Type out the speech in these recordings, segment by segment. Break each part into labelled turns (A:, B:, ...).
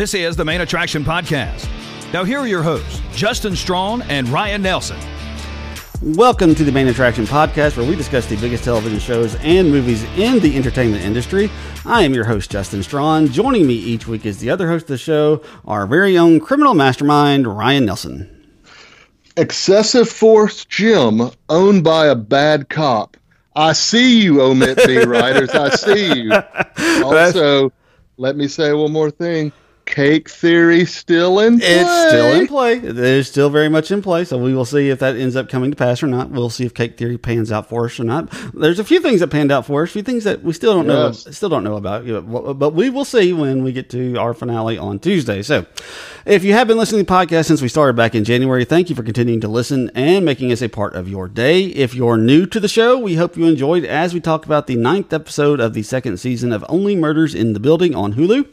A: This is the Main Attraction Podcast. Now, here are your hosts, Justin Strawn and Ryan Nelson.
B: Welcome to the Main Attraction Podcast, where we discuss the biggest television shows and movies in the entertainment industry. I am your host, Justin Strawn. Joining me each week is the other host of the show, our very own criminal mastermind, Ryan Nelson.
C: Excessive Force gym owned by a bad cop. I see you, Omit B writers. I see you. Also, let me say one more thing. Cake theory still in play.
B: It's still in play. It is still very much in play. So we will see if that ends up coming to pass or not. We'll see if cake theory pans out for us or not. There's a few things that panned out for us. A few things that we still don't know. Still don't know about. But we will see when we get to our finale on Tuesday. So if you have been listening to the podcast since we started back in January, thank you for continuing to listen and making us a part of your day. If you're new to the show, we hope you enjoyed as we talk about the ninth episode of the second season of Only Murders in the Building on Hulu.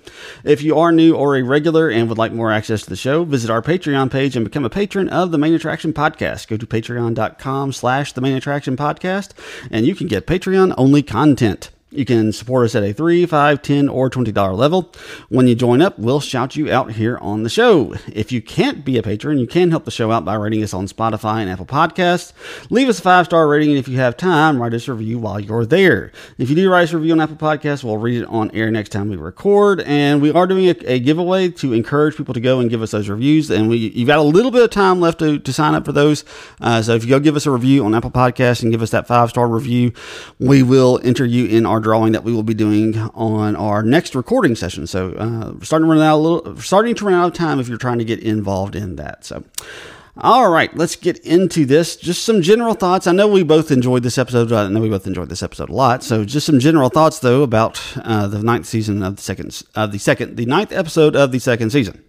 B: If you are new or a regular and would like more access to the show, visit our Patreon page and become a patron of the Main Attraction Podcast. Go to patreon.com slash the Main Attraction Podcast and you can get Patreon only content. You can support us at a three, five, ten, or twenty dollar level. When you join up, we'll shout you out here on the show. If you can't be a patron, you can help the show out by rating us on Spotify and Apple Podcasts. Leave us a five star rating, and if you have time, write us a review while you're there. If you do write us a review on Apple Podcasts, we'll read it on air next time we record. And we are doing a, a giveaway to encourage people to go and give us those reviews. And we you've got a little bit of time left to, to sign up for those. Uh, so if you go give us a review on Apple Podcasts and give us that five star review, we will enter you in our drawing that we will be doing on our next recording session. So uh, starting to run out a little, starting to run out of time if you're trying to get involved in that. So. All right, let's get into this. Just some general thoughts. I know we both enjoyed this episode. I know we both enjoyed this episode a lot. So, just some general thoughts, though, about uh, the ninth season of the second, of the second, the ninth episode of the second season.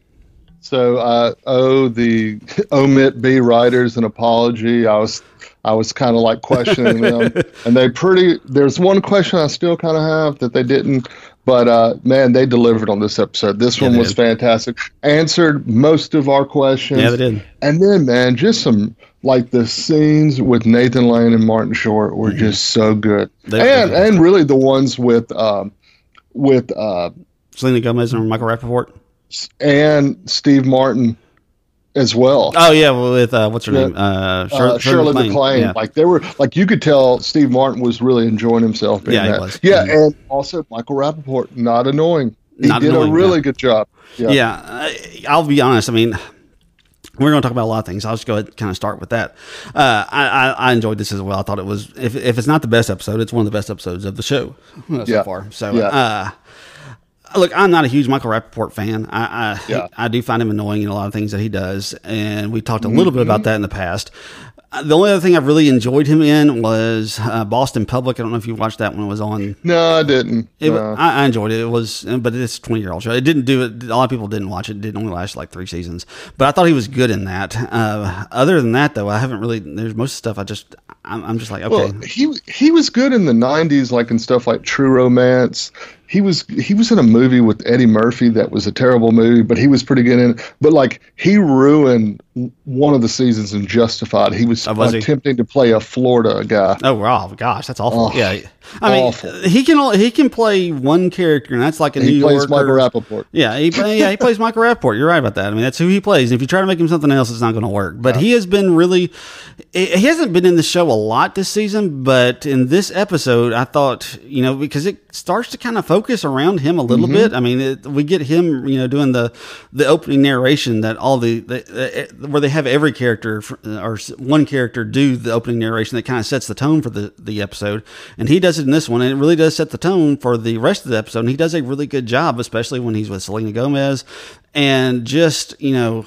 C: So I owe the Omit B writers an apology. I was I was kind of like questioning them, and they pretty. There's one question I still kind of have that they didn't, but uh, man, they delivered on this episode. This one was
B: did.
C: fantastic. Answered most of our questions.
B: Yeah, they did.
C: And then, man, just some like the scenes with Nathan Lane and Martin Short were just so good,
B: Mm-hmm. They-
C: and and really the ones with um, with uh,
B: Selena Gomez and Michael Rappaport.
C: and Steve Martin as well.
B: Oh yeah, with uh, what's her
C: Yeah.
B: name? Uh,
C: uh, Shirley MacLaine.
B: Yeah.
C: Like they were like you could tell Steve Martin was really enjoying himself. Being
B: Yeah, he
C: that.
B: was.
C: Yeah,
B: Mhm.
C: and also Michael Rappaport, not annoying. He
B: Not
C: did
B: annoying,
C: a really
B: yeah.
C: good job. Yeah.
B: I'll be honest. I mean, we're going to talk about a lot of things. I'll just go ahead and kind of start with that. Uh, I, I, I enjoyed this as well. I thought it was, if, if it's not the best episode, it's one of the best episodes of the show uh, so far. So,
C: Yeah.
B: Look, I'm not a huge Michael Rappaport fan. I, I,
C: Yeah.
B: I do find him annoying in a lot of things that he does. And we talked a
C: Mm-hmm.
B: little bit about that in the past. Uh, The only other thing I've really enjoyed him in was uh, Boston Public. I don't know if you watched that when it was on
C: No, I didn't.
B: it,
C: No.
B: I, I enjoyed it. It was, but it's a twenty year old show. It didn't do it. A lot of people didn't watch it. It didn't only last like three seasons. But I thought he was good in that. Uh, other than that, though, I haven't really. There's most stuff I just. I'm, I'm just like okay.
C: well, he he was good in the '90s, like in stuff like True Romance. He was he was in a movie with Eddie Murphy that was a terrible movie, but he was pretty good in it. But like he ruined one of the seasons in Justified. He was,
B: Oh, was he?
C: attempting to play a Florida guy.
B: oh wow, gosh, that's awful.
C: Oh,
B: yeah, I mean,
C: awful.
B: he can he can play one character, and that's like a New
C: He plays
B: Yorker.
C: Michael Rappaport.
B: Yeah, he yeah he plays Michael Rappaport. You're right about that. I mean, that's who he plays. And if you try to make him something else, it's not going to work. But he has been really. He hasn't been in the show a lot this season, but in this episode, I thought you know because it starts to kind of focus around him a little
C: Mm-hmm.
B: bit. I mean, it, we get him you know doing the the opening narration that all the, the uh, where they have every character or one character do the opening narration that kind of sets the tone for the the episode, and he does it in this one, and it really does set the tone for the rest of the episode. And he does a really good job, especially when he's with Selena Gomez, and just you know.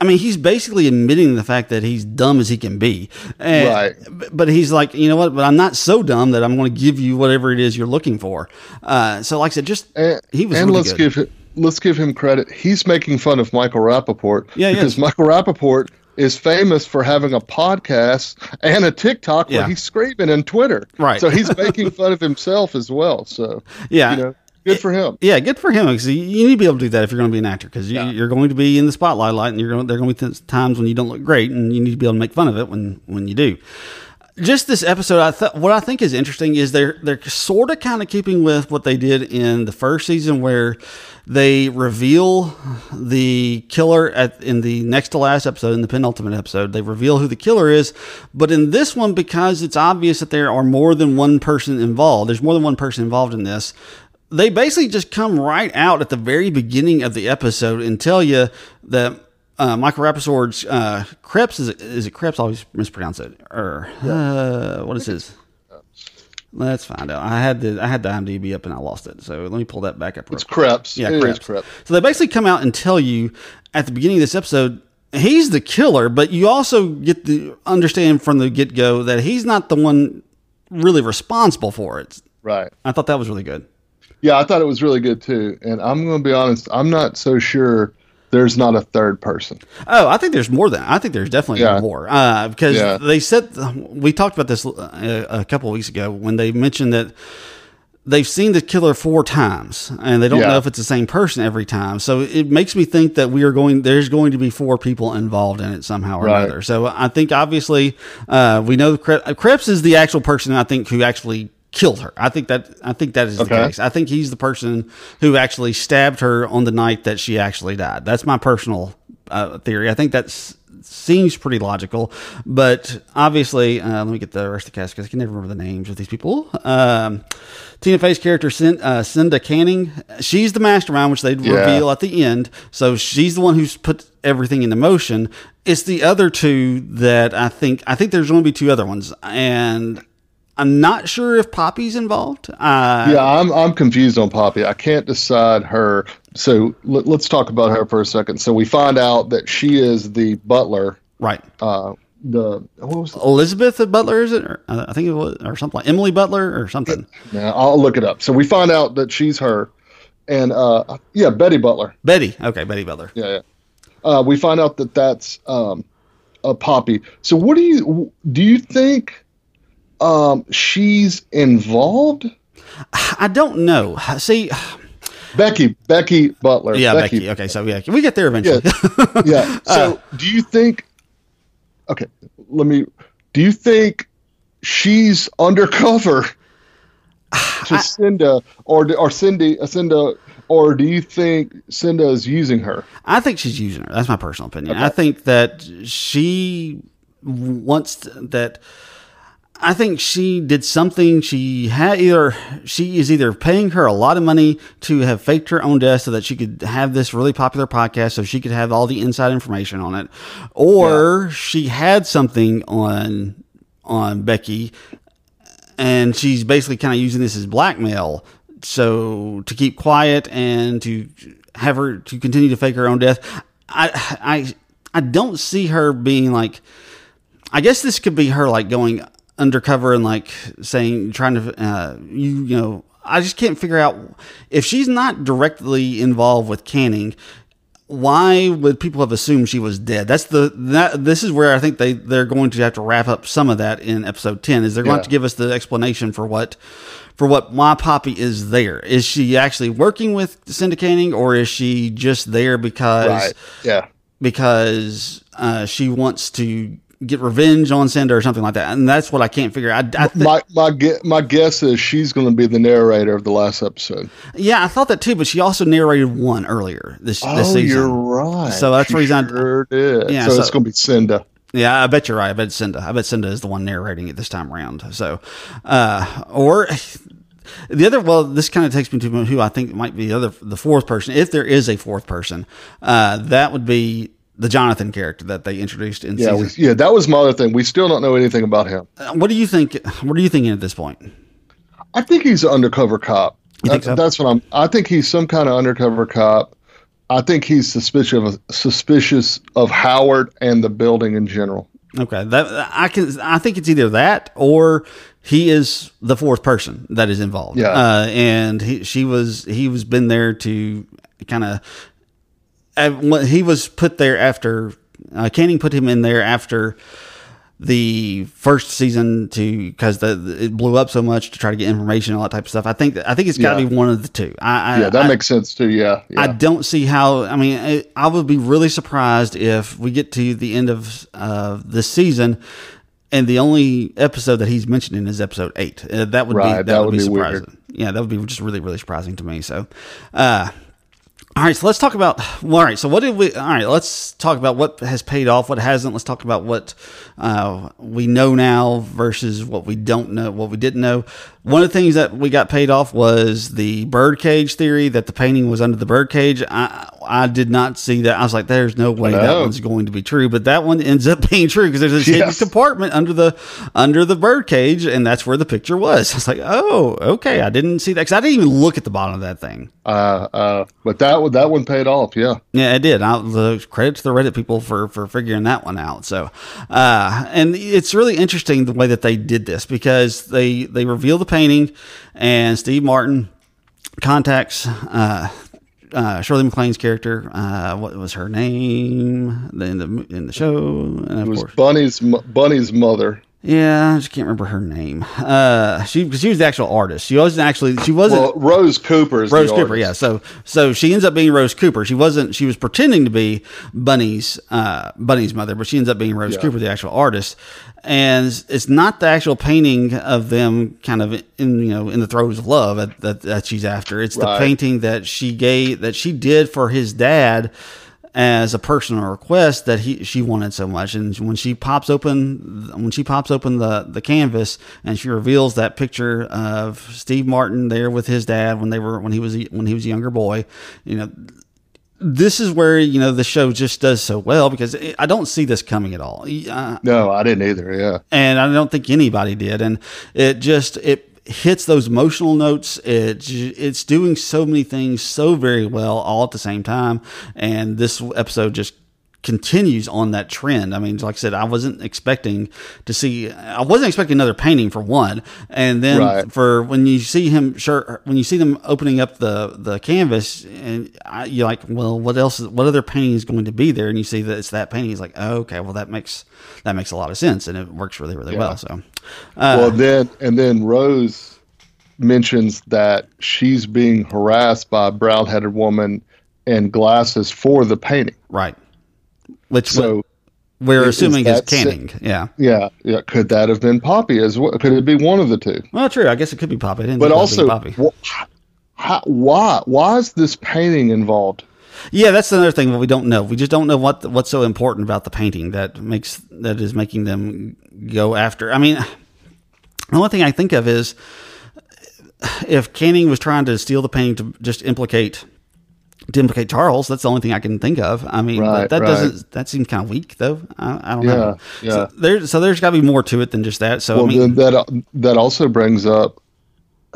B: I mean, he's basically admitting the fact that he's dumb as he can be. And,
C: Right.
B: but- he's like, you know what? But I'm not so dumb that I'm going to give you whatever it is you're looking for. Uh, so, like I said, just
C: And,
B: he was
C: and
B: really
C: let's
B: good.
C: give him let's give him credit. He's making fun of Michael Rappaport
B: Yeah,
C: because. Michael Rappaport is famous for having a podcast and a TikTok
B: Yeah.
C: where he's screaming in Twitter.
B: Right.
C: So he's making fun of himself as well. So
B: Yeah.
C: you know, good for him.
B: Yeah, good for him because you need to be able to do that if you're going to be an actor because you,
C: Yeah.
B: you're going to be in the spotlight, light, and you're going. There are going to be times when you don't look great, and you need to be able to make fun of it when when you do. Just this episode, I thought what I think is interesting is they're they're sort of kind of keeping with what they did in the first season, where they reveal the killer at in the next to last episode, in the penultimate episode. They reveal who the killer is, but in this one, because it's obvious that there are more than one person involved, there's more than one person involved in this. They basically just come right out at the very beginning of the episode and tell you that uh, Michael Rappaport's uh, Krebs is it, is it Krebs? I always mispronounce it. Or uh, what is his? Let's find out. I had the I had the IMDb up and I lost it. So let me pull that back up. real
C: It's
B: quick.
C: Krebs.
B: Yeah,
C: It is
B: Krebs.
C: Krebs.
B: So they basically come out and tell you at the beginning of this episode he's the killer, but you also get to understand from the get go that he's not the one really responsible for it.
C: Right.
B: I thought that was really good.
C: Yeah, I thought it was really good too. And I'm going to be honest, I'm not so sure there's not a third person.
B: Oh, I think there's more than I think there's definitely
C: Yeah.
B: more uh, because
C: Yeah.
B: they said we talked about this uh, a, a couple of weeks ago when they mentioned that they've seen the killer four times and they don't
C: Yeah.
B: know if it's the same person every time. So it makes me think that we are going. There's going to be four people involved in it somehow or
C: Right.
B: another. So I think obviously uh, we know Kre- Krebs is the actual person I think who actually killed her. I think that I think that is the case. I think he's the person who actually stabbed her on the night that she actually died. That's my personal uh, theory. I think that seems pretty logical, but obviously, uh, let me get the rest of the cast because I can never remember the names of these people. Um, Tina Fey's character, Cin- uh, Cinda Canning, she's the mastermind, which they
C: Yeah.
B: reveal at the end. So she's the one who's put everything into motion. It's the other two that I think. I think there's going to be two other ones, and I'm not sure if Poppy's involved. Uh,
C: Yeah, I'm I'm confused on Poppy. I can't decide her. So let, let's talk about her for a second. So we find out that she is the butler.
B: right.
C: Uh, the what was? The,
B: Elizabeth Butler is it? Or, uh, I think it was, or something like Emily Butler or something.
C: now, I'll look it up. So we find out that she's her, and uh, yeah, Betty Butler.
B: Betty. Okay, Betty Butler.
C: Yeah, yeah. Uh, we find out that that's um, a Poppy. So what do you do? You think um, she's involved?
B: I don't know. See,
C: Becky, Becky Butler.
B: yeah, Becky. Okay, so yeah, we get there eventually.
C: yeah. So, do you think? Okay, let me. Do you think she's undercover to Cinda, or or Cindy, uh, Cinda, or do you think Cinda is using her?
B: I think she's using her. That's my personal opinion.
C: Okay.
B: I think that she wants that. I think she did something. She had either she is either paying her a lot of money to have faked her own death so that she could have this really popular podcast, so she could have all the inside information on it, or she had something on on Becky, and she's basically kind of using this as blackmail, so to keep quiet and to have her to continue to fake her own death. I I I don't see her being like. I guess this could be her like going undercover and like saying trying to uh, you you know I just can't figure out if she's not directly involved with Canning. Why would people have assumed she was dead? That's the that this is where I think they they're going to have to wrap up some of that in episode ten. Is they're going to
C: Yeah.
B: to give us the explanation for what for what my Poppy is there. Is she actually working with Cinda Canning or is she just there because
C: Right. Yeah.
B: because uh, she wants to get revenge on Cinda or something like that. And that's what I can't figure out. I, I thi-
C: My my my guess is she's going to be the narrator of the last episode.
B: yeah, I thought that too, but she also narrated one earlier this, this
C: oh,
B: season.
C: you're right.
B: So that's the reason I-
C: Sure did.
B: Yeah,
C: So,
B: so-
C: it's going to be Cinda.
B: Yeah, I bet you're right. I bet Cinda. I bet Cinda is the one narrating it this time around. So, uh, or the other. Well, this kind of takes me to who I think might be the other, the fourth person, if there is a fourth person. Uh, that would be the Jonathan character that they introduced in
C: Yeah,
B: season.
C: we, yeah. That was my other thing. We still don't know anything about him.
B: Uh, What do you think? What are you thinking at this point?
C: I think he's an undercover cop.
B: You think
C: That-
B: so?
C: That's what I'm. I think he's some kind of undercover cop. I think he's suspicious of suspicious of Howard and the building in general.
B: Okay, that I can. I think it's either that or he is the fourth person that is involved.
C: Yeah.
B: uh, and he, she was. He was been there to kind of. He was put there after uh, Canning put him in there after the first season to because the it blew up so much to try to get information and all that type of stuff. I think I think it's got to
C: Yeah.
B: be one of the two. I, I,
C: Yeah, that
B: I,
C: makes sense too. Yeah, yeah.
B: I don't see how. I mean, I, I would be really surprised if we get to the end of uh, this season and the only episode that he's mentioning is episode eight. Uh, that would
C: Right,
B: be that,
C: that
B: would,
C: would
B: be surprising.
C: weird.
B: Yeah, that would be just really really surprising to me. So, uh, all right, so let's talk about. Well, all right, so what did we? All right, let's talk about what has paid off, what hasn't. Let's talk about what uh, we know now versus what we don't know, what we didn't know. One of the things that we got paid off was the birdcage theory that the painting was under the birdcage. I I did not see that. I was like, "There's no way that one's going to be true," but that one ends up being true because there's a hidden
C: Yes.
B: compartment under the under the bird cage, and that's where the picture was. I was like, "Oh, okay." I didn't see that because I didn't even look at the bottom of that thing.
C: Uh, uh, but that one, that one paid off. Yeah.
B: Yeah, it did. I, the credit to the Reddit people for for figuring that one out. So, uh, and it's really interesting the way that they did this because they they reveal the painting, and Steve Martin contacts. Uh, uh, Shirley MacLaine's character, uh, what was her name in the in the show? And of
C: It was
B: course,
C: Bunny's Bunny's mother.
B: Yeah, I just can't remember her name. Uh, she because she was the actual artist. She wasn't actually. She wasn't.
C: Well, Rose Cooper
B: Rose
C: the
B: Cooper,
C: artist.
B: yeah. So so she ends up being Rose Cooper. She wasn't. She was pretending to be Bunny's uh, Bunny's mother, but she ends up being Rose
C: Yeah.
B: Cooper, the actual artist. And it's not the actual painting of them, kind of in you know in the throes of love that that, that she's after. It's the painting that she gave that she did for his dad as a personal request that he she wanted so much and when she pops open when she pops open the the canvas and she reveals that picture of Steve Martin there with his dad when they were when he was a, when he was a younger boy you know this is where you know the show just does so well because it, I don't see this coming at all uh,
C: No, I didn't either. Yeah.
B: and I don't think anybody did. And it just it hits those emotional notes. It it's doing so many things so very well all at the same time. And this episode just continues on that trend. I mean, like I said, I wasn't expecting to see. I wasn't expecting another painting for one, and then
C: Right.
B: for when you see him, sure, when you see them opening up the the canvas, and I, you're like, well, what else? Is, what other painting is going to be there? And you see that it's that painting. He's like, oh, okay, well, that makes that makes a lot of sense, and it works really, really well. So, uh,
C: well, then and then Rose mentions that she's being harassed by a brown-headed woman and glasses for the painting.
B: right, which
C: So
B: we're
C: is
B: assuming is
C: si-
B: Canning. Yeah.
C: yeah, yeah, could that have been Poppy as well? Could it be one of the two?
B: Well, true. I guess it could be Poppy.
C: But
B: think it would
C: also,
B: Poppy.
C: wh- how, why why is this painting involved?
B: Yeah, that's another thing that we don't know. We just don't know what what's so important about the painting that makes that is making them go after. I mean, the only thing I think of is if Canning was trying to steal the painting to just implicate to implicate Charles. That's the only thing I can think of. I mean,
C: Right,
B: that
C: right.
B: doesn't that seems kind of weak though. I, I don't
C: Yeah,
B: know.
C: yeah.
B: So there, so there's got to be more to it than just that. So
C: Well,
B: I mean,
C: that that also brings up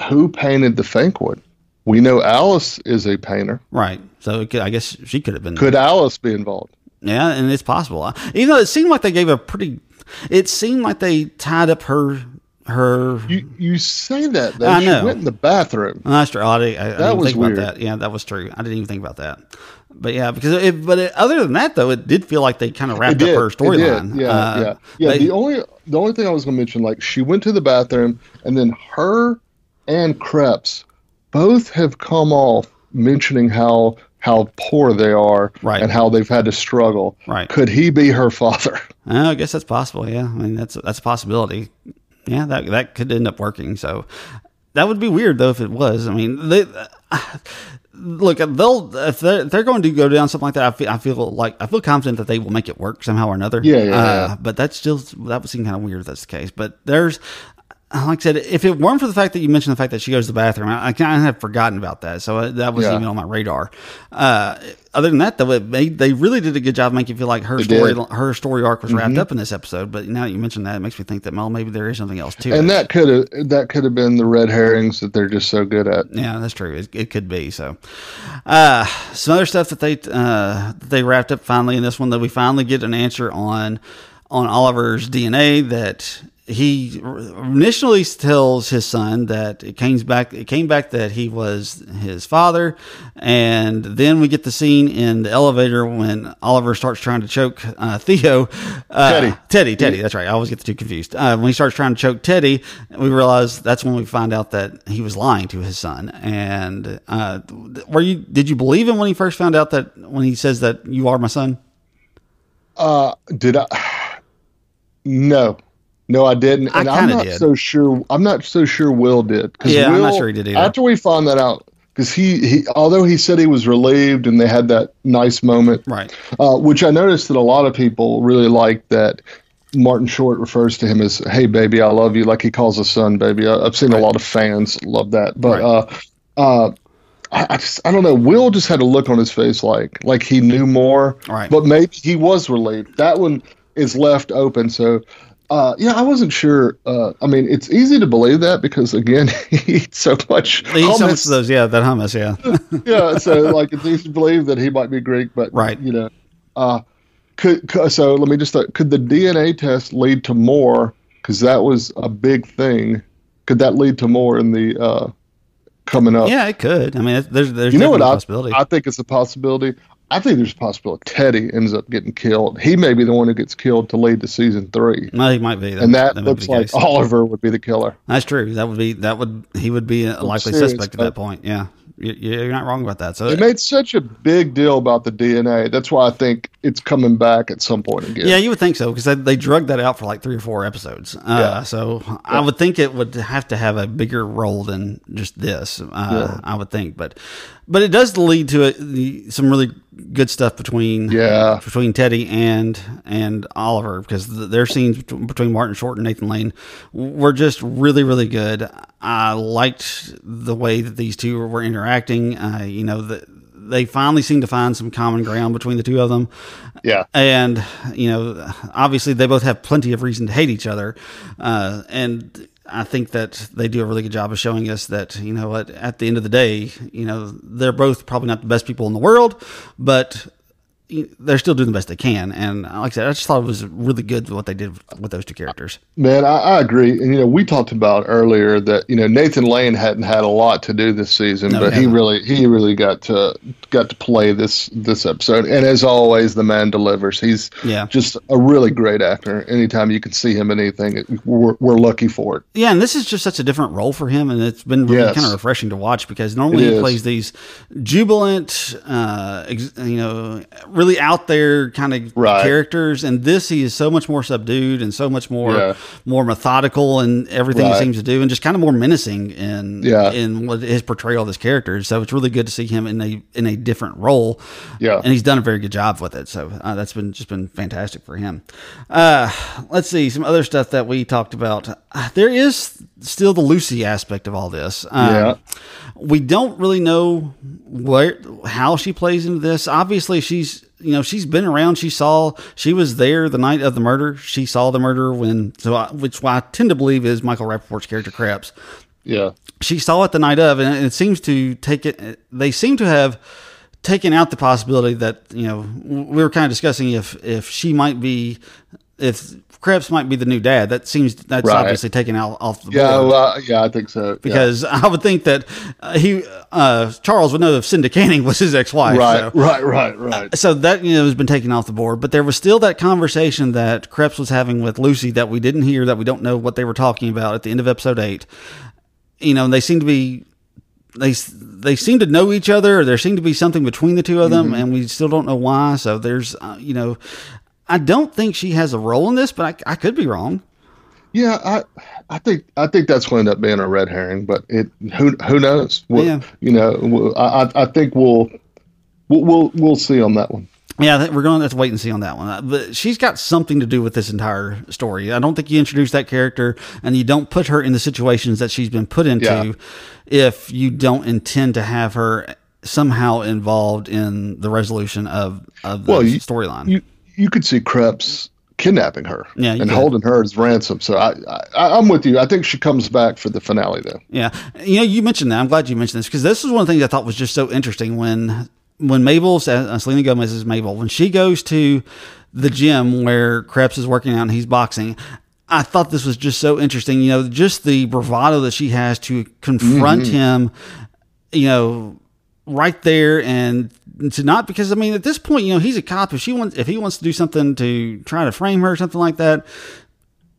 C: who painted the Fankwood. We know Alice is a painter.
B: right. So it could, I guess she could have been.
C: Could Alice be involved?
B: Yeah, and it's possible. Even though it seemed like they gave a pretty, it seemed like they tied up her her.
C: You you say that though.
B: I
C: she went in the bathroom.
B: That's true. I, didn't- I, I didn't
C: was
B: think
C: weird.
B: about that. Yeah, that was true. I didn't even think about that. But yeah, because it, but it, other than that though, it did feel like they kind of wrapped up her storyline.
C: Yeah,
B: Uh,
C: yeah, yeah.
B: they-
C: the only the only thing I was going to mention, like she went to the bathroom, and then her and Krebs both have come off mentioning how how poor they are
B: Right.
C: and how they've had to struggle.
B: Right.
C: Could he be her father?
B: I guess that's possible. Yeah, I mean that's that's a possibility. Yeah, that that could end up working. So that would be weird though if it was. I mean, they, look, they'll if they're, if they're going to go down something like that. I feel, I feel like I feel confident that they will make it work somehow or another.
C: Yeah, yeah,
B: Uh,
C: yeah.
B: But that's still that would seem kind of weird if that's the case. But there's. Like I said, if it weren't for the fact that you mentioned the fact that she goes to the bathroom, I, I kind of have forgotten about that. So uh, that wasn't
C: Yeah.
B: even on my radar. Uh, other than that, though, it made, they really did a good job making you feel like her story,
C: did. Mm-hmm.
B: her story arc was wrapped up in this episode. But now that you mentioned that, it makes me think that well, maybe there is something else too.
C: And that could have that could have been the red herrings that they're just so good at.
B: Yeah, that's true. It, it could be so. Uh, some other stuff that they uh, that they wrapped up finally in this one that we finally get an answer on on Oliver's DNA that he initially tells his son that it came back it came back that he was his father. And then we get the scene in the elevator when Oliver starts trying to choke uh, Theo. Uh,
C: Teddy.
B: Teddy Teddy that's right. I always get the two confused. Uh, when he starts trying to choke Teddy we realize that's when we find out that he was lying to his son. And uh, were you did you believe him when he first found out that when he says that you are my son?
C: Uh, did I? No, No, I didn't,
B: I
C: and I'm
B: kinda
C: not
B: did.
C: so sure. I'm not so sure Will did.
B: Yeah, I'm not sure he did either.
C: After we found that out, because he, he, although he said he was relieved, and they had that nice moment,
B: Right.
C: uh, which I noticed that a lot of people really like that. Martin Short refers to him as "Hey, baby, I love you," like he calls his son "baby." I, I've seen a lot of fans love that, but
B: Right.
C: uh, uh, I, I just I don't know. Will just had a look on his face like like he knew more,
B: Right.
C: but maybe he was relieved. That one is left open, so. Uh, yeah, I wasn't sure. Uh, I mean, it's easy to believe that because again, he eats so much.
B: He eats so much of those, yeah, that hummus, yeah.
C: yeah, so like it's easy to believe that he might be Greek, but
B: Right.
C: you know, uh, could, could so let me just uh, could the DNA test lead to more? Because that was a big thing. Could that lead to more in the uh, coming up?
B: yeah, it could. I mean, there's there's
C: you know what
B: definitely a
C: I,
B: possibility.
C: I think it's a possibility. I think there's a possibility Teddy ends up getting killed. He may be the one who gets killed to lead to season three,
B: well, he might be,
C: and that,
B: might
C: looks
B: be
C: like. Oliver would be the killer.
B: That's true. That would be that would he would be a likely
C: serious,
B: suspect at that point. Yeah, You- you're not wrong about that. So
C: They made such a big deal about the DNA. That's why I think it's coming back at some point again.
B: Yeah, you would think so because they, they drugged that out for like three or four episodes. Uh,
C: Yeah.
B: So I would think it would have to have a bigger role than just this. Uh, I would think, but but it does lead to a, the, some really good stuff between
C: Yeah.
B: between Teddy and and Oliver because th- their scenes between Martin Short and Nathan Lane were just really really good. I liked the way that these two were interacting. Uh, you know they finally seemed to find some common ground between the two of them
C: yeah.
B: and you know obviously they both have plenty of reason to hate each other uh, and i think that they do a really good job of showing us that you know at, at the end of the day you know they're both probably not the best people in the world but they're still doing the best they can and like i said i just thought it was really good what they did with those two characters
C: Man, I, I agree. And you know, we talked about earlier that you know Nathan Lane hadn't had a lot to do this season,
B: No,
C: but
B: he
C: he really he really got to got to play this this episode. And as always, the man delivers. He's
B: Yeah.
C: just a really great actor. Anytime you can see him in anything, we're we're lucky for it.
B: Yeah, and this is just such a different role for him, and it's been really
C: Yes.
B: kind of refreshing to watch because normally he plays these jubilant, uh, ex- you know, really out there kind of
C: Right.
B: characters, and this he is so much more subdued and so much more
C: Yeah.
B: more methodical and everything he seems to do, and just kind of more menacing in
C: Yeah.
B: in what his portrayal of his characters. So it's really good to see him in a in a different role.
C: Yeah.
B: and he's done a very good job with it. So uh, that's been just been fantastic for him. Uh, let's see some other stuff that we talked about. Uh, there is still the Lucy aspect of all this. Um,
C: Yeah.
B: we don't really know where how she plays into this. Obviously, she's you know she's been around. She saw she was there the night of the murder. She saw the murder when so I, which I tend to believe is Michael Rappaport's character Krebs
C: Yeah.
B: she saw it the night of, and it seems to take it. They seem to have taken out the possibility that you know we were kind of discussing if if she might be if Krebs might be the new dad. That seems that's
C: Right.
B: obviously taken out off the
C: Yeah.
B: board.
C: Well, yeah, I think so. Yeah.
B: because I would think that uh, he uh, Charles would know if Cinda Canning was his ex-wife.
C: right,
B: so.
C: right, right, right.
B: So that you know has been taken off the board, but there was still that conversation that Krebs was having with Lucy that we didn't hear, that we don't know what they were talking about at the end of episode eight. You know, they seem to be they they seem to know each other, or there seemed to be something between the two of them, and we still don't know why. So there's uh, you know, I don't think she has a role in this, but I, I could be wrong.
C: Yeah, I, I think I think that's going to end up being a red herring, but it who who knows? We'll-
B: Yeah.
C: You know, we'll- I I think we'll we'll we'll, we'll see on that one.
B: Yeah, I think we're going to have to wait and see on that one. Uh, But she's got something to do with this entire story. I don't think you introduce that character and you don't put her in the situations that she's been put into
C: Yeah.
B: if you don't intend to have her somehow involved in the resolution of, of the
C: Well,
B: storyline.
C: You could see Krebs kidnapping her
B: Yeah,
C: and
B: could.
C: holding her as ransom. So I, I I'm with you. I think she comes back for the finale though.
B: Yeah, you know, you mentioned that. I'm glad you mentioned this because this is one of the things I thought was just so interesting when when Mabel, uh, Selena Gomez is Mabel, when she goes to the gym where Krebs is working out and he's boxing. I thought this was just so interesting. You know, just the bravado that she has to confront him. You know, right there and to not because I mean at this point you know he's a cop. If she wants if he wants to do something to try to frame her or something like that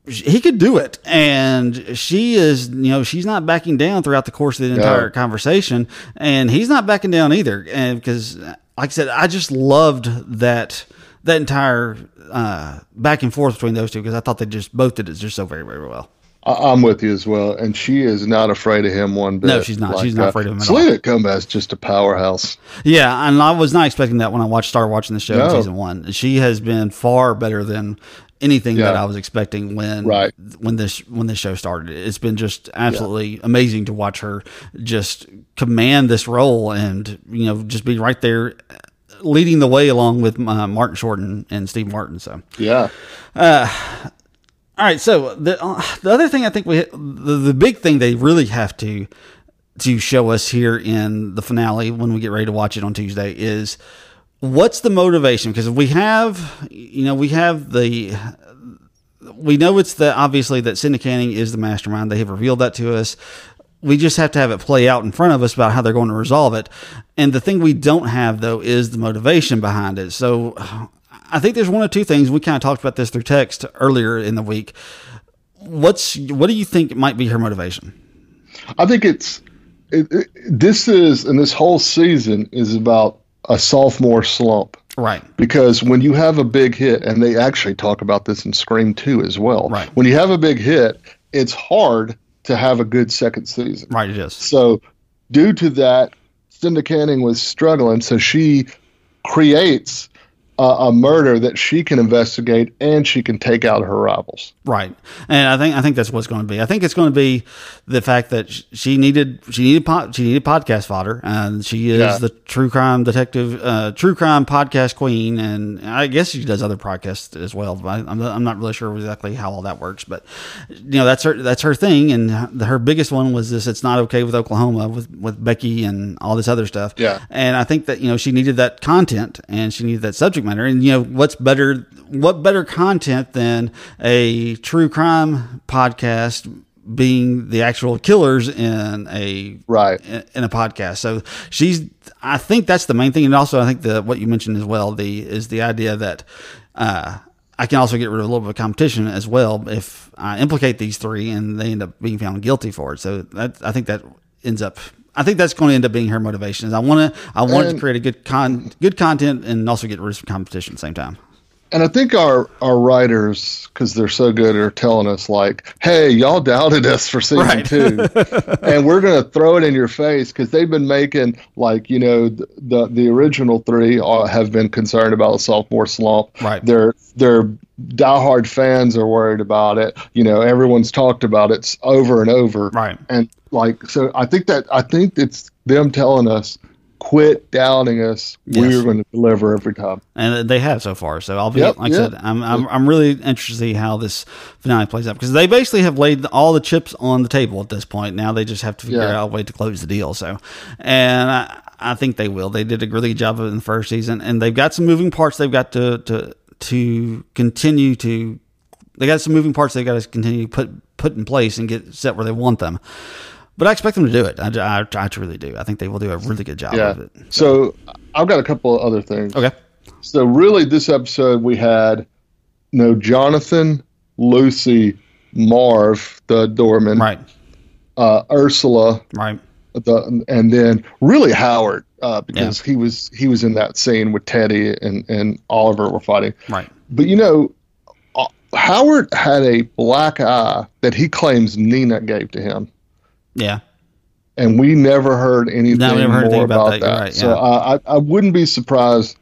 B: he could do it. And she is you know she's not backing down throughout the course of the entire conversation. And he's not backing down either. And because like i said i just loved that that entire uh, back and forth between those two because I thought they just both did it just so very very well.
C: I- I'm with you as well, and she is not afraid of him one bit.
B: No, she's not. She's not afraid of him at all.
C: Selena Gomez just a powerhouse.
B: Yeah, and I was not expecting that when I watched started watching the show in season one. She has been far better than anything that I was expecting when
C: Right.
B: when this when this show started. It's been just absolutely amazing to watch her just command this role and you know just be right there leading the way along with uh, Martin Short and, and Steve Martin. So
C: Yeah,
B: all right, so the uh, the other thing I think we the, the big thing they really have to to show us here in the finale when we get ready to watch it on Tuesday is what's the motivation because we have you know we have the we know it's the obviously that Cindy Canning is the mastermind. They have revealed that to us. We just have to have it play out in front of us about how they're going to resolve it. And the thing we don't have though is the motivation behind it. So I think there's one or two things we kind of talked about this through text earlier in the week. What's what do you think might be her motivation?
C: I think it's it, it, this is and this whole season is about a sophomore slump.
B: Right.
C: Because when you have a big hit, and they actually talk about this in Scream 2 as well,
B: Right.
C: when you have a big hit, it's hard to have a good second season.
B: Right. It is.
C: So, due to that, Cinda Canning was struggling, so she creates a, a murder that she can investigate and she can take out her rivals.
B: Right, and I think I think that's what's going to be. I think it's going to be the fact that she needed she needed pod, she needed podcast fodder, and she is
C: Yeah.
B: the true crime detective, uh, true crime podcast queen, and I guess she does other podcasts as well. But I'm not, I'm not really sure exactly how all that works, but you know that's her that's her thing, and her biggest one was this: it's not okay with Oklahoma with with Becky and all this other stuff.
C: Yeah.
B: and I think that you know she needed that content and she needed that subject matter, and you know what's better what better content than a true crime podcast being the actual killers in a
C: Right.
B: in, in a podcast. So she's I think that's the main thing, and also I think the what you mentioned as well the is the idea that. Uh, I can also get rid of a little bit of competition as well if I implicate these three and they end up being found guilty for it. So that I think that ends up. I think that's going to end up being her motivation. Is I want to I want to create a good con good content and also get rid of some competition at the same time.
C: And I think our, our writers, because they're so good, are telling us, like, hey, y'all doubted us for season
B: Right.
C: two. and we're going to throw it in your face because they've been making, like, you know, the, the, the original three are, have been concerned about the sophomore slump.
B: Right.
C: Their, their diehard fans are worried about it. You know, everyone's talked about it over and over.
B: Right.
C: And, like, so I think that, I think it's them telling us, quit doubting us.
B: Yes.
C: We're going to deliver every time.
B: and they have so far. So I'll be
C: Yep,
B: like I said, I'm, I'm I'm really interested to see how this finale plays out because they basically have laid all the chips on the table at this point. Now they just have to figure
C: Yeah.
B: out a way to close the deal. So, and I, I think they will. They did a really good job of it in the first season, and they've got some moving parts. They've got to to to continue to. They got some moving parts. They got to continue to put put in place and get set where they want them. But I expect them to do it. I, I, I truly do. I think they will do a really good job
C: Yeah.
B: of it.
C: So I've got a couple of other things.
B: Okay.
C: So really, this episode we had no Jonathan, Lucy, Marv, the doorman,
B: Right.
C: uh, Ursula,
B: Right.
C: the and then really Howard uh, because he was he was in that scene with Teddy and and Oliver were fighting.
B: Right.
C: But you know, uh, Howard had a black eye that he claims Nina gave to him.
B: Yeah.
C: and we never heard anything
B: No, never heard
C: more
B: anything about
C: about,
B: that.
C: that.
B: Right,
C: So
B: yeah.
C: uh, I, I wouldn't be surprised.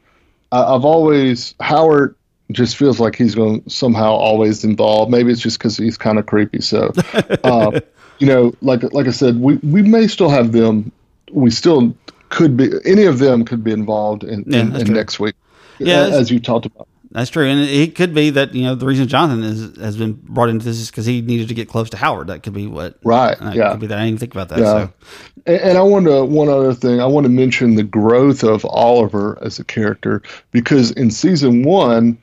C: I, I've always Howard just feels like he's going to somehow always involved. Maybe it's just because he's kind of creepy. So, uh, you know, like like I said, we we may still have them. We still could be any of them could be involved in,
B: Yeah,
C: in, in next week.
B: Yeah,
C: as you talked about.
B: That's true, and it could be that you know the reason Jonathan is, has been brought into this is because he needed to get close to Howard. That could be what,
C: Right,
B: That
C: yeah.
B: could be that. I didn't even think about that.
C: Yeah.
B: So
C: And, and I want to one other thing. I want to mention the growth of Oliver as a character because in season one,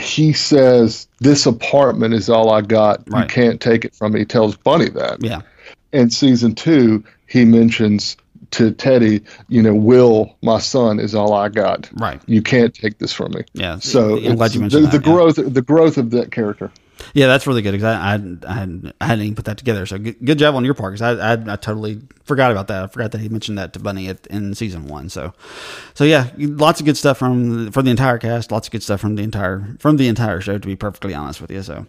C: he says, "This apartment is all I got. You can't take it from me." He tells Bunny that.
B: yeah,
C: In season two, he mentions to Teddy, "You know, Will, my son, is all I got.
B: right.
C: You can't take this from me."
B: Yeah.
C: So
B: I'm glad you mentioned
C: the,
B: that.
C: the
B: yeah.
C: growth, the growth of that character.
B: Yeah, that's really good because I, I, I, hadn't, I hadn't even put that together. So good, good job on your part because I, I, I, totally forgot about that. I forgot that he mentioned that to Bunny at, in season one. So, so yeah, lots of good stuff from from the entire cast. Lots of good stuff from the entire from the entire show. To be perfectly honest with you, so.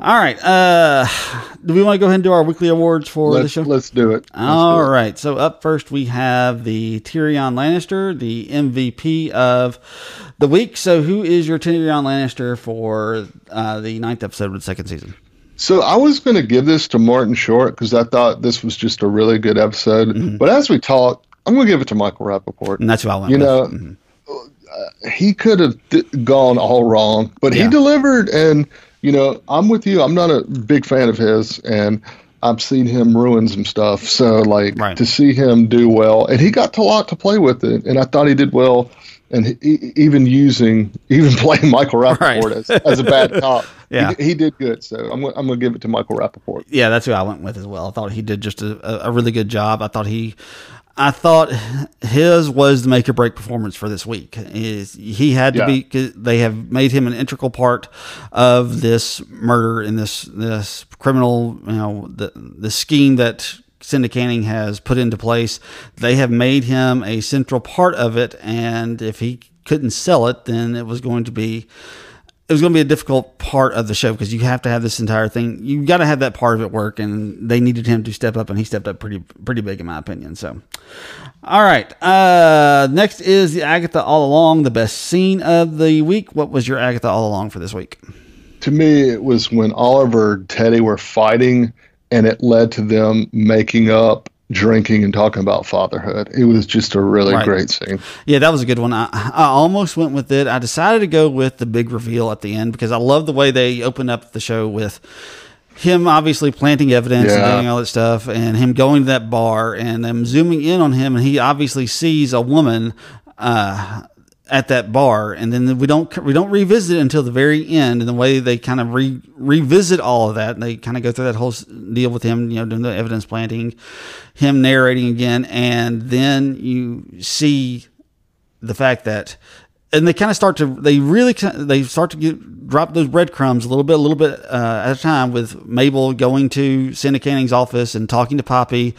B: All right. Uh, do we want to go ahead and do our weekly awards for
C: let's,
B: the show?
C: Let's do it. Let's
B: All
C: do it.
B: right. So up first we have the Tyrion Lannister, the MVP of the week. So who is your Tyrion Lannister for uh, the ninth episode of the second season?
C: So I was going to give this to Martin Short because I thought this was just a really good episode. Mm-hmm. But as we talked, I'm going to give it to Michael Rappaport.
B: And that's who I went
C: You
B: with.
C: know,
B: Mhm.
C: uh, he could have th- gone all wrong, but
B: Yeah.
C: he delivered. And, you know, I'm with you. I'm not a big fan of his. And I've seen him ruin some stuff. So, like,
B: Right.
C: to see him do well, and he got a lot to play with it. And I thought he did well. And he, even using, even playing Michael Rappaport
B: Right.
C: as, as a bad cop,
B: Yeah.
C: he, he did good. So I'm, I'm going to give it to Michael Rappaport.
B: Yeah, that's who I went with as well. I thought he did just a, a really good job. I thought he, I thought his was the make or break performance for this week. He had to
C: Yeah.
B: be? They have made him an integral part of this murder and this this criminal, you know, the the scheme that Cinda Canning has put into place. They have made him a central part of it, and if he couldn't sell it, then it was going to be it was going to be a difficult part of the show because you have to have this entire thing. You got to have that part of it work, and they needed him to step up, and he stepped up pretty pretty big in my opinion. So, all right. Uh, next is the Agatha All Along, the best scene of the week. What was your Agatha All Along for this week?
C: To me, it was when Oliver and Teddy were fighting, and it led to them making up, drinking, and talking about fatherhood. It was just a really
B: Right.
C: great scene.
B: Yeah, that was a good one. I, I almost went with it. I decided to go with the big reveal at the end because I love the way they opened up the show with him obviously planting evidence and doing all that stuff, and him going to that bar and them zooming in on him, and he obviously sees a woman. Uh, at that bar, and then we don't we don't revisit it until the very end. And the way they kind of re, revisit all of that, and they kind of go through that whole deal with him, you know, doing the evidence planting, him narrating again, and then you see the fact that and they kind of start to they really they start to get drop those breadcrumbs a little bit a little bit uh, at a time with Mabel going to Cinda Canning's office and talking to Poppy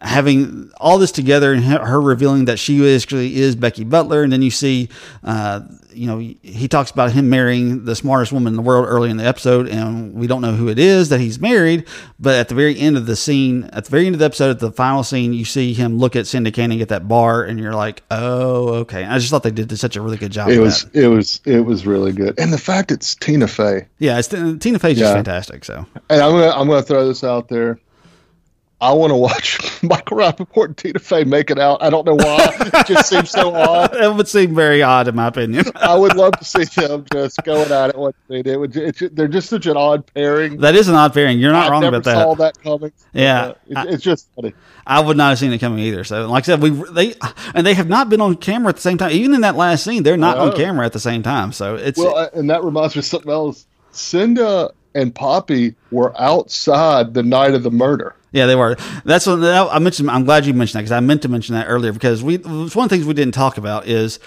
B: having all this together and her revealing that she actually is Becky Butler. And then you see uh, you know he talks about him marrying the smartest woman in the world early in the episode and we don't know who it is that he's married but at the very end of the scene at the very end of the episode at the final scene you see him look at Cinda Canning at that bar and you're like oh okay I just thought they did such a really good job
C: It was
B: that.
C: it was it was really good, and the fact it's Tina Fey.
B: yeah it's, Tina Fey's just fantastic so
C: And I'm gonna I'm gonna throw this out there. I want to watch Michael Rappaport and Tina Fey make it out. I don't know why. it just seems so odd.
B: it would seem very odd in my opinion
C: I would love to see them just going at it. One. It would. It's, they're just such an odd pairing.
B: that is an odd pairing you're not
C: I
B: wrong about that
C: saw that coming.
B: Yeah.
C: Uh, it, it's just funny.
B: I would not have seen it coming either. So, like I said, we they and they have not been on camera at the same time. Even in that last scene, they're not on camera at the same time. So it's
C: Well, uh, and that reminds me of something else. Cinda and Poppy were outside the night of the murder.
B: Yeah, they were. That's what I mentioned. I'm glad you mentioned that because I meant to mention that earlier because we it's one of the things we didn't talk about is.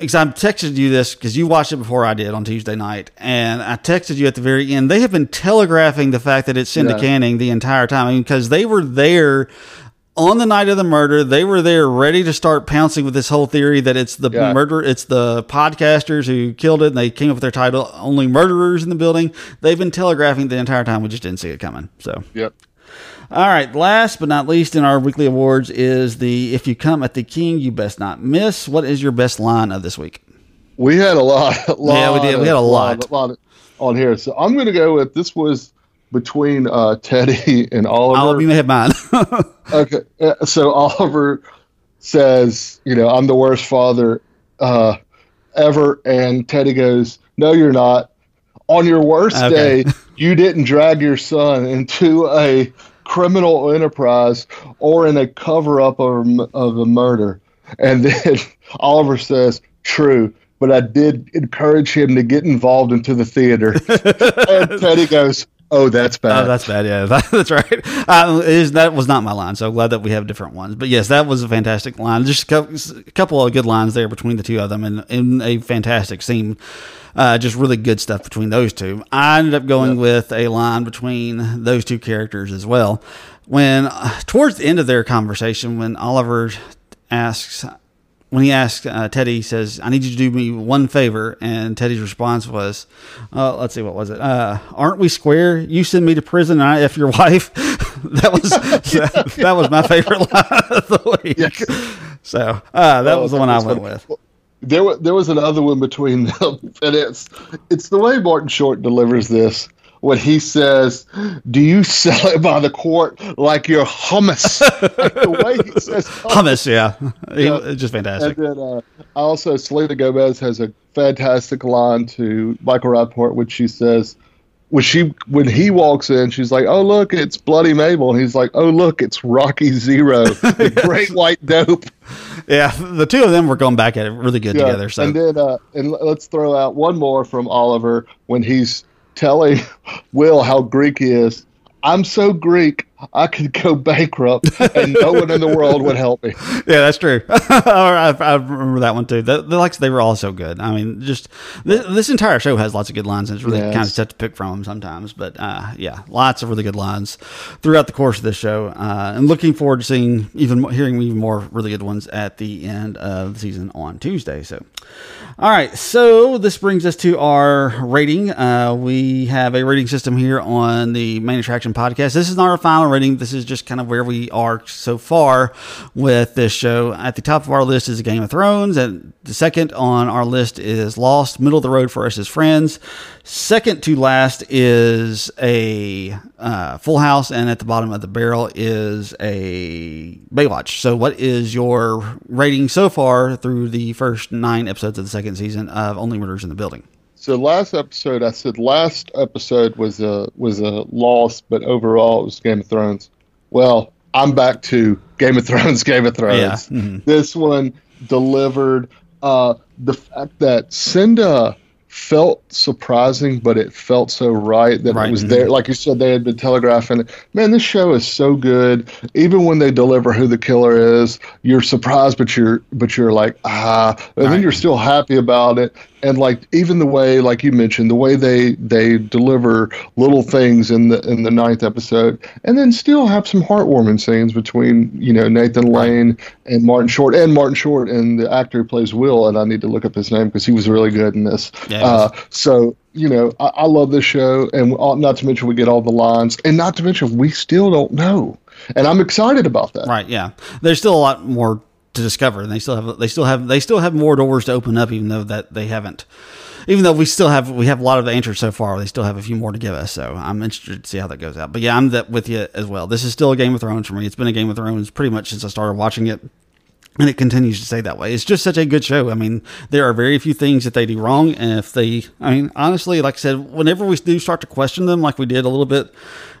B: Because I texted you this because you watched it before I did on Tuesday night, and I texted you at the very end. They have been telegraphing the fact that it's Cinda
C: Yeah.
B: Canning the entire time. I mean, because they were there on the night of the murder. They were there ready to start pouncing with this whole theory that it's the
C: Yeah.
B: murder, it's the podcasters who killed it, and they came up with their title, "Only Murderers in the Building." They've been telegraphing the entire time. We just didn't see it coming. So,
C: Yep.
B: All right. Last but not least in our weekly awards is the "If you come at the King, you best not miss." What is your best line of this week?
C: We had a lot. A lot
B: Yeah, we did. We had a lot.
C: lot on here. So I'm going to go with this was between uh, Teddy and Oliver.
B: Oliver, you may have mine.
C: Okay, uh, so Oliver says, you know, I'm the worst father uh, ever, and Teddy goes, "No, you're not. On your worst
B: Okay.
C: day, you didn't drag your son into a criminal enterprise or in a cover up of, of a murder." And then Oliver says, "True." But I did encourage him to get involved into the theater. and Teddy goes, Oh, that's bad.
B: Oh, that's bad. Yeah, that, that's right. Uh, is, that was not my line, so I'm glad that we have different ones. But yes, that was a fantastic line. Just a couple, a couple of good lines there between the two of them, and, and a fantastic scene. Uh, just really good stuff between those two. I ended up going yep. with a line between those two characters as well. When uh, towards the end of their conversation, when Oliver asks, when he asked uh, Teddy, he says, "I need you to do me one favor," and Teddy's response was, uh, "Let's see, what was it? Uh, aren't we square? You send me to prison, and I f your wife." that was that, that, was my favorite line of the week. Yes. So uh, that oh, was the one I went with.
C: There, was, there was another one between them, and it's it's the way Martin Short delivers this when he says, "Do you sell it by the quart like your hummus?" like the way he says
B: hummus, hummus yeah, yeah. just fantastic.
C: And then uh, also Selena Gomez has a fantastic line to Michael Rappaport which she says. When she when he walks in, she's like, "Oh look, it's Bloody Mabel," and he's like, "Oh look, it's Rocky Zero, the yes. Great White Dope."
B: Yeah, the two of them were going back at it really good yeah. together. So
C: and then uh, and let's throw out one more from Oliver when he's telling Will how Greek he is. I'm so Greek, I could go bankrupt and no one in the world would help me.
B: Yeah, that's true. I, I, remember that one too. The, the likes they were all so good. I mean, just this, this, entire show has lots of good lines, and it's really yes. kind of tough to pick from them sometimes. But uh, yeah, lots of really good lines throughout the course of this show, uh, and looking forward to seeing even hearing even more really good ones at the end of the season on Tuesday. So. All right, so this brings us to our rating. Uh, we have a rating system here on the Main Attraction podcast. This is not our final rating. This is just kind of where we are so far with this show. At the top of our list is Game of Thrones, and the second on our list is Lost. Middle of the road for us is friends. Second to last is a uh, Full House, and at the bottom of the barrel is a Baywatch. So, what is your rating so far through the first nine episodes of the second season of Only Murders in the Building?
C: So, last episode, I said last episode was a was a loss, but overall it was Game of Thrones. Well, I'm back to Game of Thrones. Game of Thrones. Yeah. Mm-hmm. This one delivered. Uh, the fact that Cinda felt surprising, but it felt so right that right. it was there. Mm-hmm. Like you said, they had been telegraphing it. Man, this show is so good. Even when they deliver who the killer is, you're surprised, but you're but you're like ah, and right. then you're still happy about it and like even the way like you mentioned the way they they deliver little things in the in the ninth episode and then still have some heartwarming scenes between you know nathan lane and martin short and martin short and the actor who plays will and i need to look up his name because he was really good in this. Yeah, uh, so you know I, I love this show and not to mention we get all the lines and not to mention we still don't know. And i'm excited about that.
B: Right yeah. There's still a lot more to discover, and they still have they still have they still have more doors to open up, even though that they haven't. Even though we still have we have a lot of the answers so far, they still have a few more to give us. So I'm interested to see how that goes out. But yeah, I'm that with you as well. This is still a Game of Thrones for me. It's been a Game of Thrones pretty much since I started watching it and it continues to stay that way. It's just such a good show. I mean, there are very few things that they do wrong, and if they, I mean, honestly, like I said, whenever we do start to question them, like we did a little bit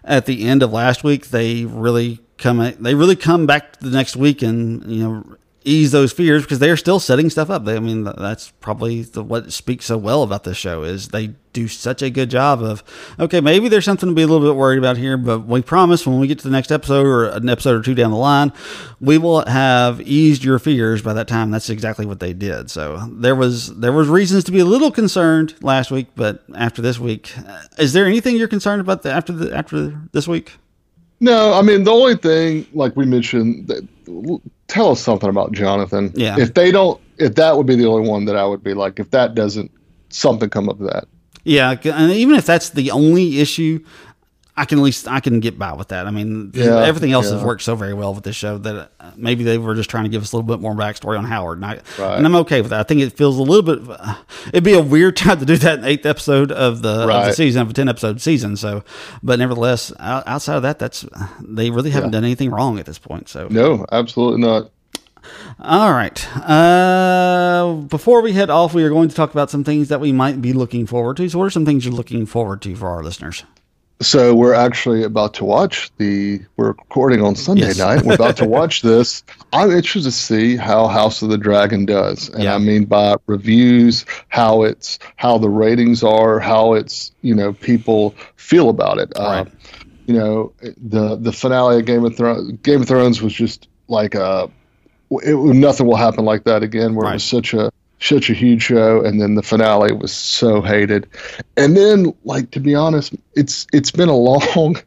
B: at the end of last week, they really come, they really come back the next week and you know ease those fears because they're still setting stuff up. They, I mean, that's probably the, what speaks so well about this show is they do such a good job of okay, maybe there's something to be a little bit worried about here, but we promise when we get to the next episode or an episode or two down the line, we will have eased your fears by that time. That's exactly what they did. So there was there was reasons to be a little concerned last week, but after this week, uh, is there anything you're concerned about the, after the after this week?
C: No, I mean the only thing, like we mentioned, that tell us something about Jonathan.
B: Yeah.
C: If they don't, if that would be the only one that I would be like, if that doesn't, something come up with that.
B: Yeah, and even if that's the only issue, I can at least I can get by with that. I mean, yeah, everything else yeah. has worked so very well with this show that uh, maybe they were just trying to give us a little bit more backstory on Howard, and, I, right. and I'm okay with that. I think it feels a little bit. Uh, it'd be a weird time to do that in eighth episode of the, right. of the season of a ten episode season. So, but nevertheless, outside of that, that's they really haven't yeah. done anything wrong at this point. So
C: no, absolutely not.
B: All right. Uh, before we head off, we are going to talk about some things that we might be looking forward to. So, what are some things you're looking forward to for our listeners?
C: So we're actually about to watch the. We're recording on Sunday
B: Yes.
C: night. We're about to watch this. I'm interested to see how House of the Dragon does, and
B: Yeah.
C: I mean by reviews, how it's how the ratings are, how it's you know people feel about it. Uh,
B: Right.
C: you know the the finale of Game of Thrones. Game of Thrones was just like a. It, nothing will happen like that again. Where
B: Right.
C: it was such a such a huge show, and then the finale was so hated. And then, like to be honest, it's it's been a long.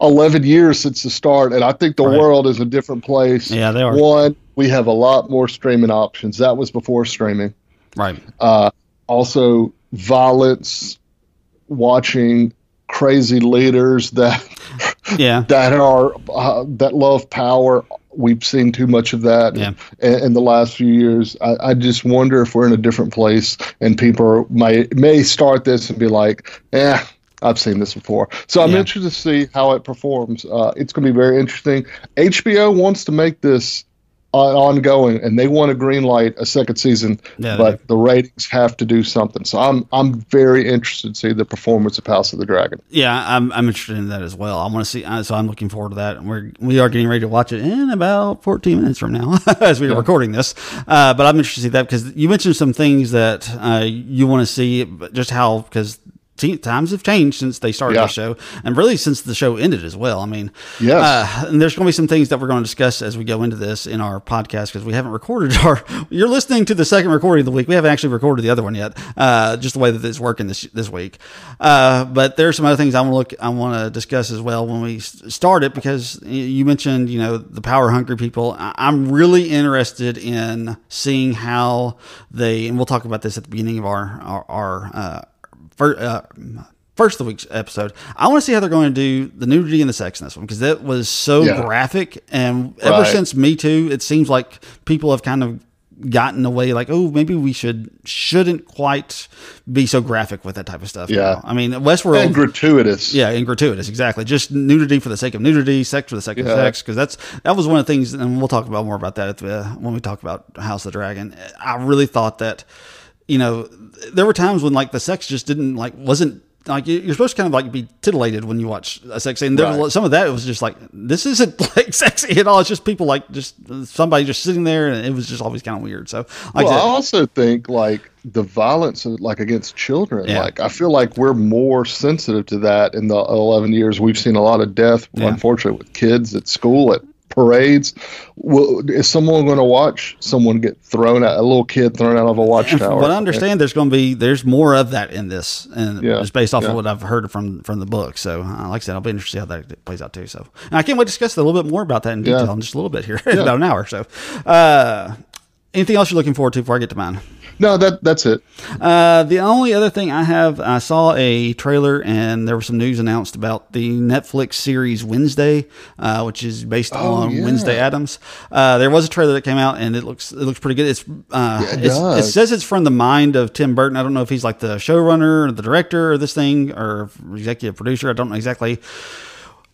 C: 11 years since the start and i think the
B: Right.
C: world is a different place
B: Yeah, they are.
C: one we have a lot more streaming options that was before streaming
B: Right.
C: uh, also violence watching crazy leaders that
B: Yeah.
C: that are uh, that love power we've seen too much of that
B: Yeah.
C: in, in the last few years I, I just wonder if we're in a different place and people may may start this and be like eh I've seen this before. So I'm
B: Yeah.
C: interested to see how it performs. Uh, it's going to be very interesting. HBO wants to make this ongoing, and they want to green light a second season,
B: Yeah,
C: but the ratings have to do something. So I'm I'm very interested to see the performance of House of the Dragon.
B: Yeah, I'm, I'm interested in that as well. I want to see, so I'm looking forward to that. And we're we are getting ready to watch it in about 14 minutes from now as we are recording this. Uh, but I'm interested to see that because you mentioned some things that uh, you want to see, just how because times have changed since they started
C: Yeah.
B: the show, and really since the show ended as well. I mean,
C: yeah,
B: uh, and there's going to be some things that we're going to discuss as we go into this in our podcast because we haven't recorded our. You're listening to the second recording of the week. We haven't actually recorded the other one yet. Uh, just the way that it's working this this week. Uh, but there's some other things I want to look. I want to discuss as well when we start it because you mentioned you know the power hungry people. I'm really interested in seeing how they and we'll talk about this at the beginning of our our. our uh, fir- uh, first of the week's episode. I want to see how they're going to do the nudity and the sex in this one because that was so
C: Yeah.
B: graphic. And ever
C: Right.
B: since Me Too, it seems like people have kind of gotten away like, oh, maybe we should shouldn't quite be so graphic with that type of stuff.
C: Yeah.
B: now. I mean, Westworld.
C: And gratuitous.
B: Yeah, and gratuitous, exactly. Just nudity for the sake of nudity, sex for the sake of sex, because that's that was one of the things, and we'll talk about more about that at the, when we talk about House of the Dragon. I really thought that, you know, there were times when like the sex just didn't like wasn't like you- you're supposed to kind of like be titillated when you watch a sex scene. There
C: Right.
B: some of that was just like this isn't like sexy at all. It's just people like just somebody just sitting there, and it was just always kind of weird. So like
C: well,
B: I
C: I also think like the violence like against children.
B: Yeah.
C: Like I feel like we're more sensitive to that in the 11 years we've seen a lot of death,
B: Yeah.
C: unfortunately, with kids at school at parades. Well, is someone going to watch someone get thrown out, a little kid thrown out of a watchtower?
B: But I understand, there's going to be there's more of that in this, and
C: Yeah,
B: just based off
C: yeah.
B: of what I've heard from from the book. So, uh, like I said, I'll be interested to see how that plays out too. So, and I can't wait to discuss a little bit more about that in detail in just a little bit here, in about an hour. or So, uh, anything else you're looking forward to before I get to mine?
C: No, that that's it.
B: Uh, the only other thing I have, I saw a trailer and there was some news announced about the Netflix series Wednesday, uh, which is based on
C: Oh, yeah.
B: Wednesday Addams. Uh, there was a trailer that came out and it looks it looks pretty good. It's, uh,
C: Yeah, it
B: it's- it says it's from the mind of Tim Burton. I don't know if he's like the showrunner or the director of this thing or executive producer. I don't know exactly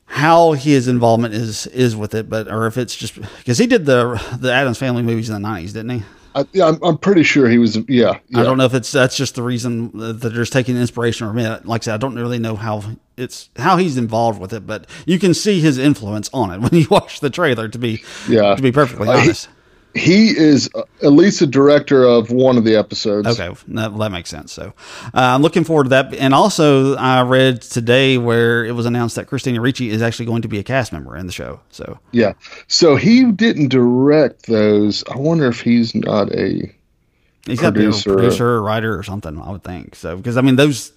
B: how his involvement is is with it, but or if it's just because he did the the Addams Family movies in the nineties, didn't he?
C: I, yeah, I'm, I'm pretty sure he was. Yeah, yeah.
B: I don't know if it's that's just the reason that they're just taking inspiration from it. Like I said, I don't really know how it's how he's involved with it, but you can see his influence on it when you watch the trailer. To be
C: Yeah.
B: to be perfectly
C: Uh,
B: honest.
C: He is uh, at least a director of one of the episodes.
B: Okay, that, that makes sense. So uh, I'm looking forward to that. And also, I read today where it was announced that Christina Ricci is actually going to be a cast member in the show. So
C: Yeah. So he didn't direct those. I wonder if he's not a.
B: he's got to be a
C: Producer.
B: or writer or something. I would think so because I mean those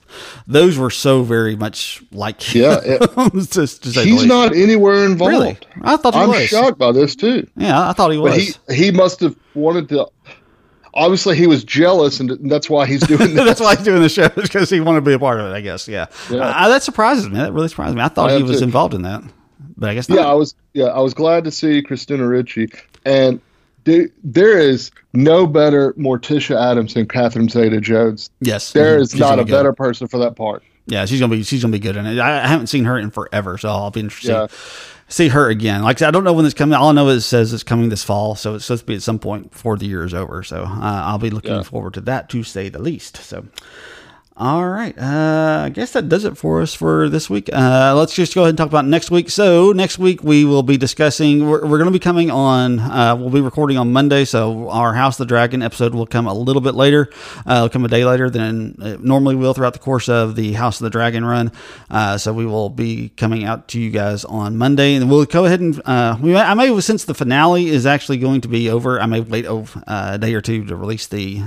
B: those were so very much like
C: Yeah, it-
B: say the
C: He's not anywhere involved.
B: really. I thought he
C: I'm
B: was.
C: shocked by this too.
B: Yeah, I thought he was.
C: But he he must have wanted to. Obviously, he was jealous, and that's why he's doing that.
B: That's why he's doing the show because he wanted to be a part of it. I guess. Yeah.
C: Yeah.
B: Uh, that surprises me. That really surprises me. I thought
C: I
B: he was
C: too.
B: involved in that, but I guess not.
C: yeah, I was. Yeah, I was glad to see Christina Ricci, and dude, there is no better Morticia Addams than Catherine Zeta-Jones.
B: yes.
C: There
B: Mhm.
C: is not a better person for that part.
B: Yeah, she's gonna be she's gonna be good in it. I, haven't seen her in forever, so I'll be interested
C: Yeah.
B: to see her again. Like I said, I don't know when it's coming. All I know is it says it's coming this fall, so it's supposed to be at some point before the year is over. So uh, I'll be looking
C: Yeah.
B: forward to that to say the least. So. All right. Uh, I guess that does it for us for this week. Uh, let's just go ahead and talk about next week. So, next week we will be discussing, we're, we're going to be coming on, uh, we'll be recording on Monday. So, our House of the Dragon episode will come a little bit later, uh, it'll come a day later than it normally will throughout the course of the House of the Dragon run. Uh, so, we will be coming out to you guys on Monday. And we'll go ahead and, uh, we I may, since the finale is actually going to be over, I may wait over, a day or two to release the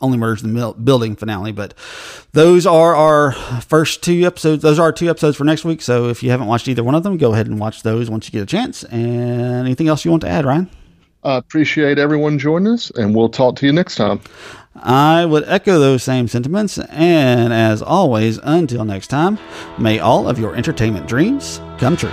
B: only murders in the building finale but those are our first two episodes those are our two episodes for next week. So if you haven't watched either one of them go ahead and watch those once you get a chance. And anything else you want to add ryan?
C: I appreciate everyone joining us and we'll talk to you next time.
B: I would echo those same sentiments. And as always until next time may all of your entertainment dreams come true